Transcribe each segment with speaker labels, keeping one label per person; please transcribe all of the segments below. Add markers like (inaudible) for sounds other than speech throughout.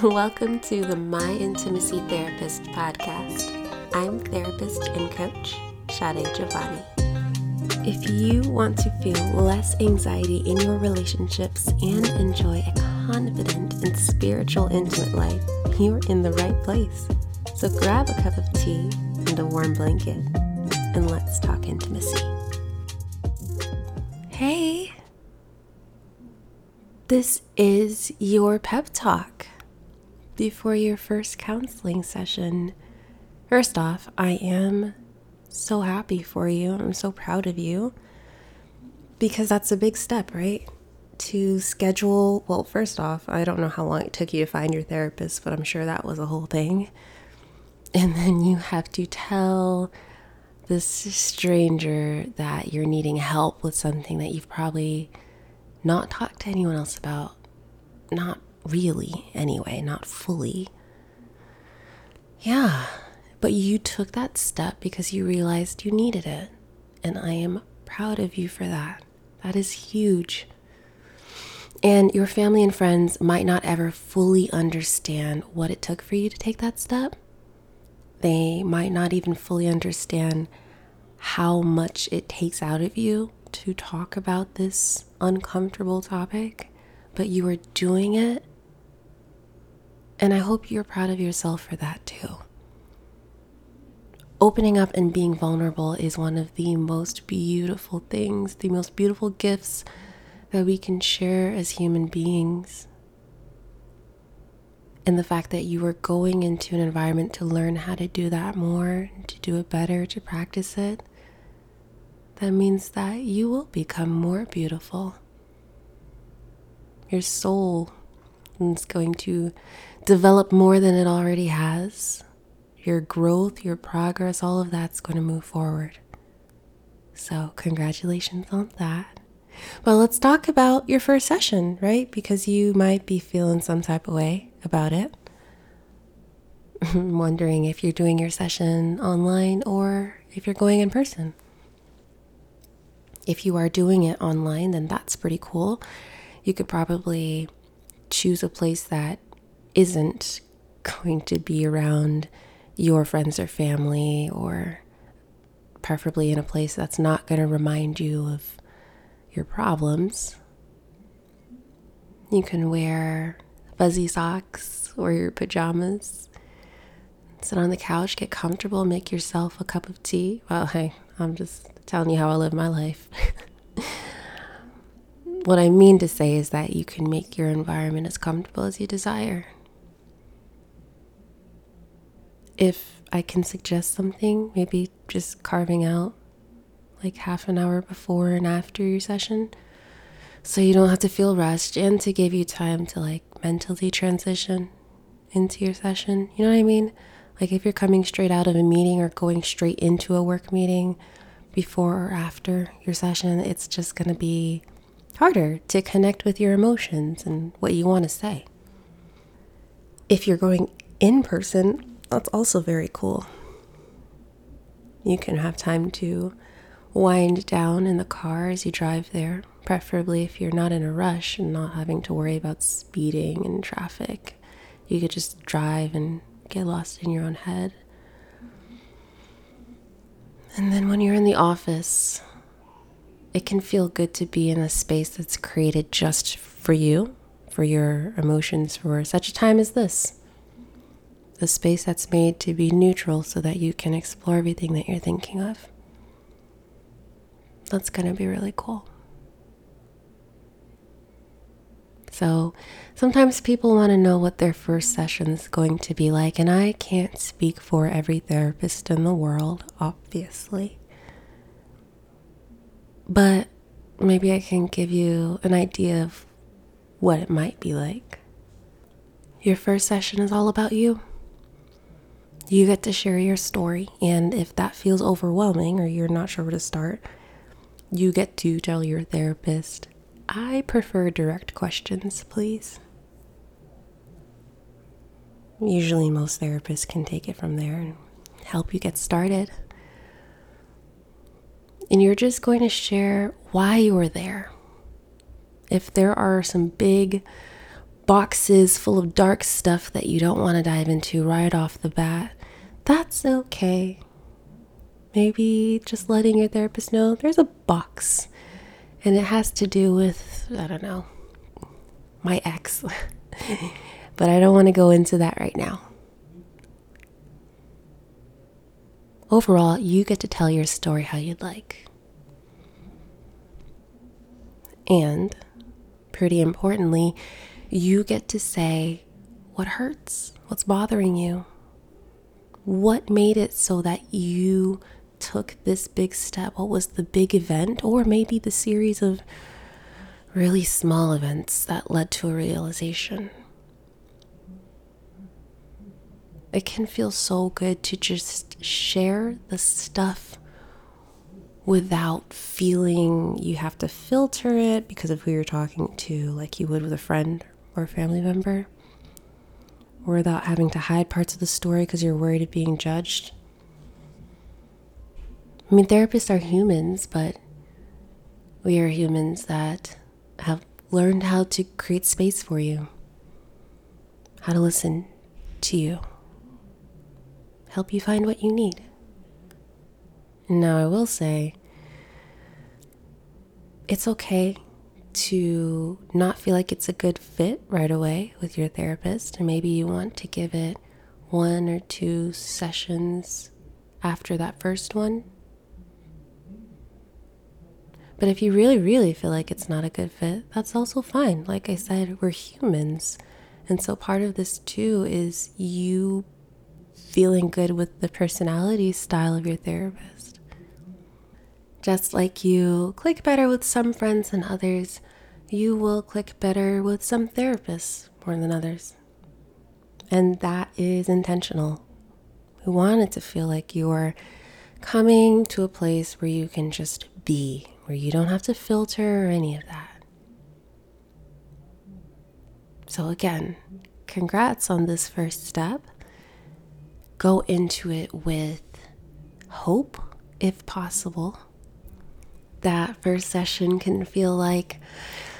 Speaker 1: (laughs) Welcome to the My Intimacy Therapist podcast. I'm therapist and coach Sade Giovanni. If you want to feel less anxiety in your relationships and enjoy a confident and spiritual, intimate life, you're in the right place. So grab a cup of tea and a warm blanket, and let's talk intimacy. Hey, this is your pep talk before your first counseling session. First off, I am so happy for you. I'm so proud of you because that's a big step, right? To schedule, well, first off, I don't know how long it took you to find your therapist, but I'm sure that was a whole thing. And then you have to tell this stranger that you're needing help with something that you've probably not talked to anyone else about. Not really, anyway, not fully. Yeah, but you took that step because you realized you needed it. And I am proud of you for that. That is huge. And your family and friends might not ever fully understand what it took for you to take that step. They might not even fully understand how much it takes out of you to talk about this uncomfortable topic, but you are doing it. And I hope you're proud of yourself for that too. Opening up and being vulnerable is one of the most beautiful things, the most beautiful gifts that we can share as human beings. And the fact that you are going into an environment to learn how to do that more, to do it better, to practice it, that means that you will become more beautiful. Your soul is going to develop more than it already has your growth, your progress, all of that's going to move forward. So, congratulations on that. Well, let's talk about your first session, right? Because you might be feeling some type of way about it. (laughs) Wondering if you're doing your session online or if you're going in person. If you are doing it online, then that's pretty cool. You could probably choose a place that isn't going to be around your friends or family, or preferably in a place that's not going to remind you of your problems. You can wear fuzzy socks or your pajamas. Sit on the couch, get comfortable, make yourself a cup of tea. Well, (laughs) hey, I'm just telling you how I live my life. (laughs) what I mean to say is that you can make your environment as comfortable as you desire if I can suggest something, maybe just carving out like half an hour before and after your session so you don't have to feel rushed and to give you time to like mentally transition into your session. You know what I mean? Like if you're coming straight out of a meeting or going straight into a work meeting before or after your session, it's just going to be harder to connect with your emotions and what you want to say. If you're going in person, that's also very cool. You can have time to wind down in the car as you drive there, preferably if you're not in a rush and not having to worry about speeding and traffic. You could just drive and get lost in your own head. And then when you're in the office, it can feel good to be in a space that's created just for you, for your emotions, for such a time as this the space that's made to be neutral so that you can explore everything that you're thinking of. That's going to be really cool. So sometimes people want to know what their first session is going to be like, and I can't speak for every therapist in the world, obviously. But maybe I can give you an idea of what it might be like. Your first session is all about you. You get to share your story, and if that feels overwhelming or you're not sure where to start, you get to tell your therapist, I prefer direct questions, please. Usually, most therapists can take it from there and help you get started. And you're just going to share why you were there. If there are some big boxes full of dark stuff that you don't want to dive into right off the bat, that's okay. Maybe just letting your therapist know there's a box and it has to do with, I don't know, my ex. (laughs) but I don't want to go into that right now. Overall, you get to tell your story how you'd like. And, pretty importantly, you get to say what hurts, what's bothering you, what made it so that you took this big step? What was the big event, or maybe the series of really small events that led to a realization? It can feel so good to just share the stuff without feeling you have to filter it because of who you're talking to, like you would with a friend or a family member, or without having to hide parts of the story because you're worried of being judged. I mean, therapists are humans, but we are humans that have learned how to create space for you, how to listen to you, help you find what you need. Now, I will say, it's okay to not feel like it's a good fit right away with your therapist, and maybe you want to give it one or two sessions after that first one but if you really, really feel like it's not a good fit, that's also fine. Like I said, we're humans. And so part of this too is you feeling good with the personality style of your therapist. Just like you click better with some friends than others, you will click better with some therapists more than others. And that is intentional. We want it to feel like you're coming to a place where you can just be where you don't have to filter or any of that. So, again, congrats on this first step. Go into it with hope, if possible. That first session can feel like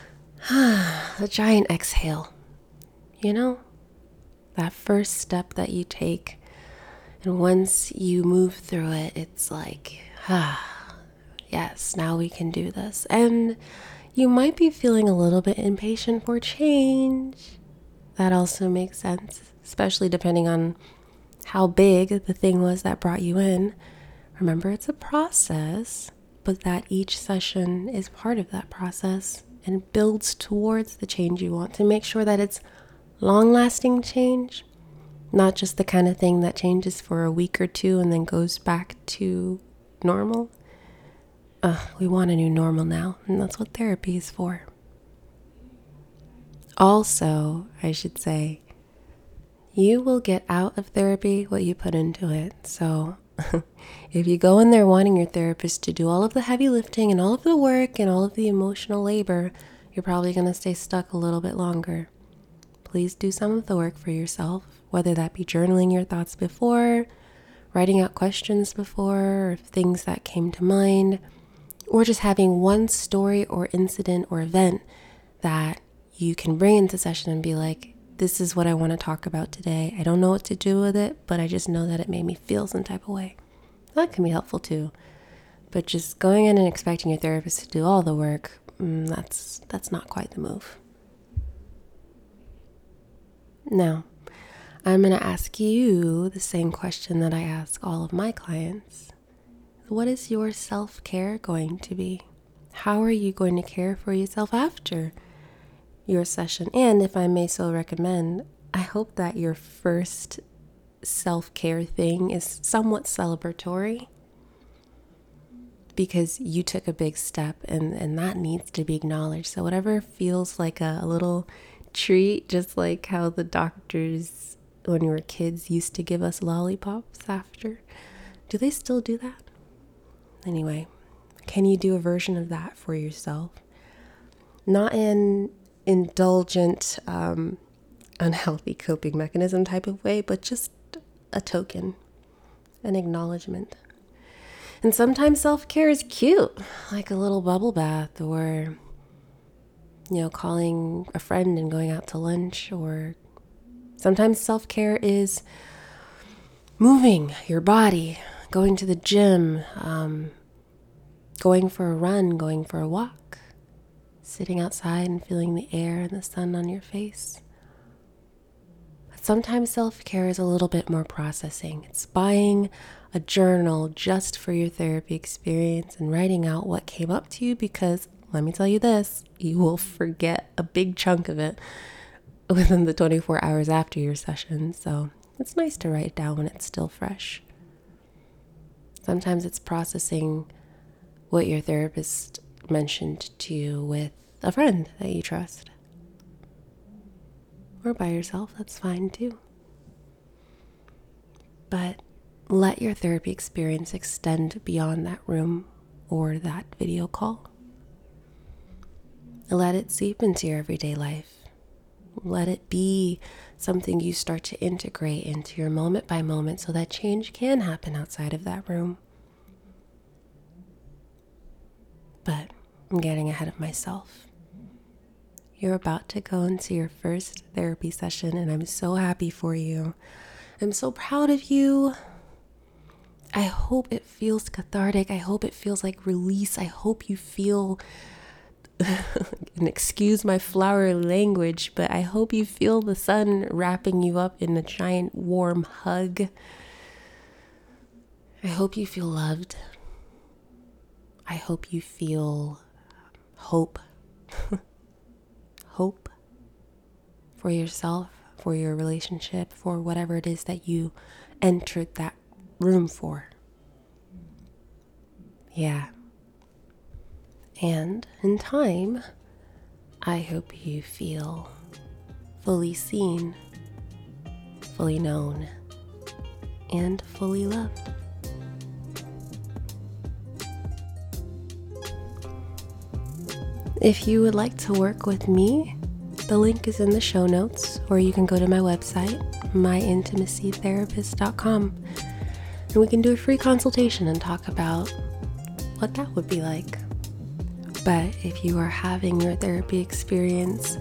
Speaker 1: (sighs) a giant exhale. You know, that first step that you take. And once you move through it, it's like, ah (sighs) yes, now we can do this. And you might be feeling a little bit impatient for change. That also makes sense, especially depending on how big the thing was that brought you in. Remember, it's a process, but that each session is part of that process and builds towards the change you want to make sure that it's long lasting change, not just the kind of thing that changes for a week or two and then goes back to normal uh, we want a new normal now, and that's what therapy is for. Also, I should say, you will get out of therapy what you put into it. So, (laughs) if you go in there wanting your therapist to do all of the heavy lifting and all of the work and all of the emotional labor, you're probably going to stay stuck a little bit longer. Please do some of the work for yourself, whether that be journaling your thoughts before, writing out questions before, or things that came to mind or just having one story or incident or event that you can bring into session and be like, this is what I want to talk about today. I don't know what to do with it, but I just know that it made me feel some type of way. That can be helpful too. But just going in and expecting your therapist to do all the work, mm, that's that's not quite the move. Now, I'm going to ask you the same question that I ask all of my clients. What is your self care going to be? How are you going to care for yourself after your session? And if I may so recommend, I hope that your first self care thing is somewhat celebratory because you took a big step and, and that needs to be acknowledged. So, whatever feels like a, a little treat, just like how the doctors, when we were kids, used to give us lollipops after, do they still do that? Anyway, can you do a version of that for yourself? Not an indulgent, um, unhealthy coping mechanism type of way, but just a token, an acknowledgement. And sometimes self care is cute, like a little bubble bath or you know, calling a friend and going out to lunch, or sometimes self care is moving your body, going to the gym, um, going for a run, going for a walk, sitting outside and feeling the air and the sun on your face. But Sometimes self care is a little bit more processing. It's buying a journal just for your therapy experience and writing out what came up to you because let me tell you this you will forget a big chunk of it within the 24 hours after your session. So it's nice to write down when it's still fresh. Sometimes it's processing what your therapist mentioned to you with a friend that you trust or by yourself, that's fine too. But let your therapy experience extend beyond that room or that video call. Let it seep into your everyday life. Let it be something you start to integrate into your moment by moment so that change can happen outside of that room. But I'm getting ahead of myself. You're about to go into your first therapy session, and I'm so happy for you. I'm so proud of you. I hope it feels cathartic. I hope it feels like release. I hope you feel, (laughs) and excuse my flowery language, but I hope you feel the sun wrapping you up in a giant warm hug. I hope you feel loved. I hope you feel hope. (laughs) hope for yourself, for your relationship, for whatever it is that you entered that room for. Yeah. And in time, I hope you feel fully seen, fully known, and fully loved. If you would like to work with me, the link is in the show notes, or you can go to my website, myintimacytherapist.com, and we can do a free consultation and talk about what that would be like. But if you are having your therapy experience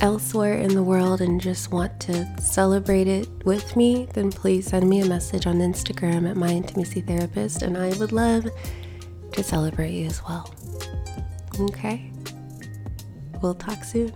Speaker 1: elsewhere in the world and just want to celebrate it with me, then please send me a message on Instagram at myintimacytherapist, and I would love to celebrate you as well. Okay? We'll talk soon.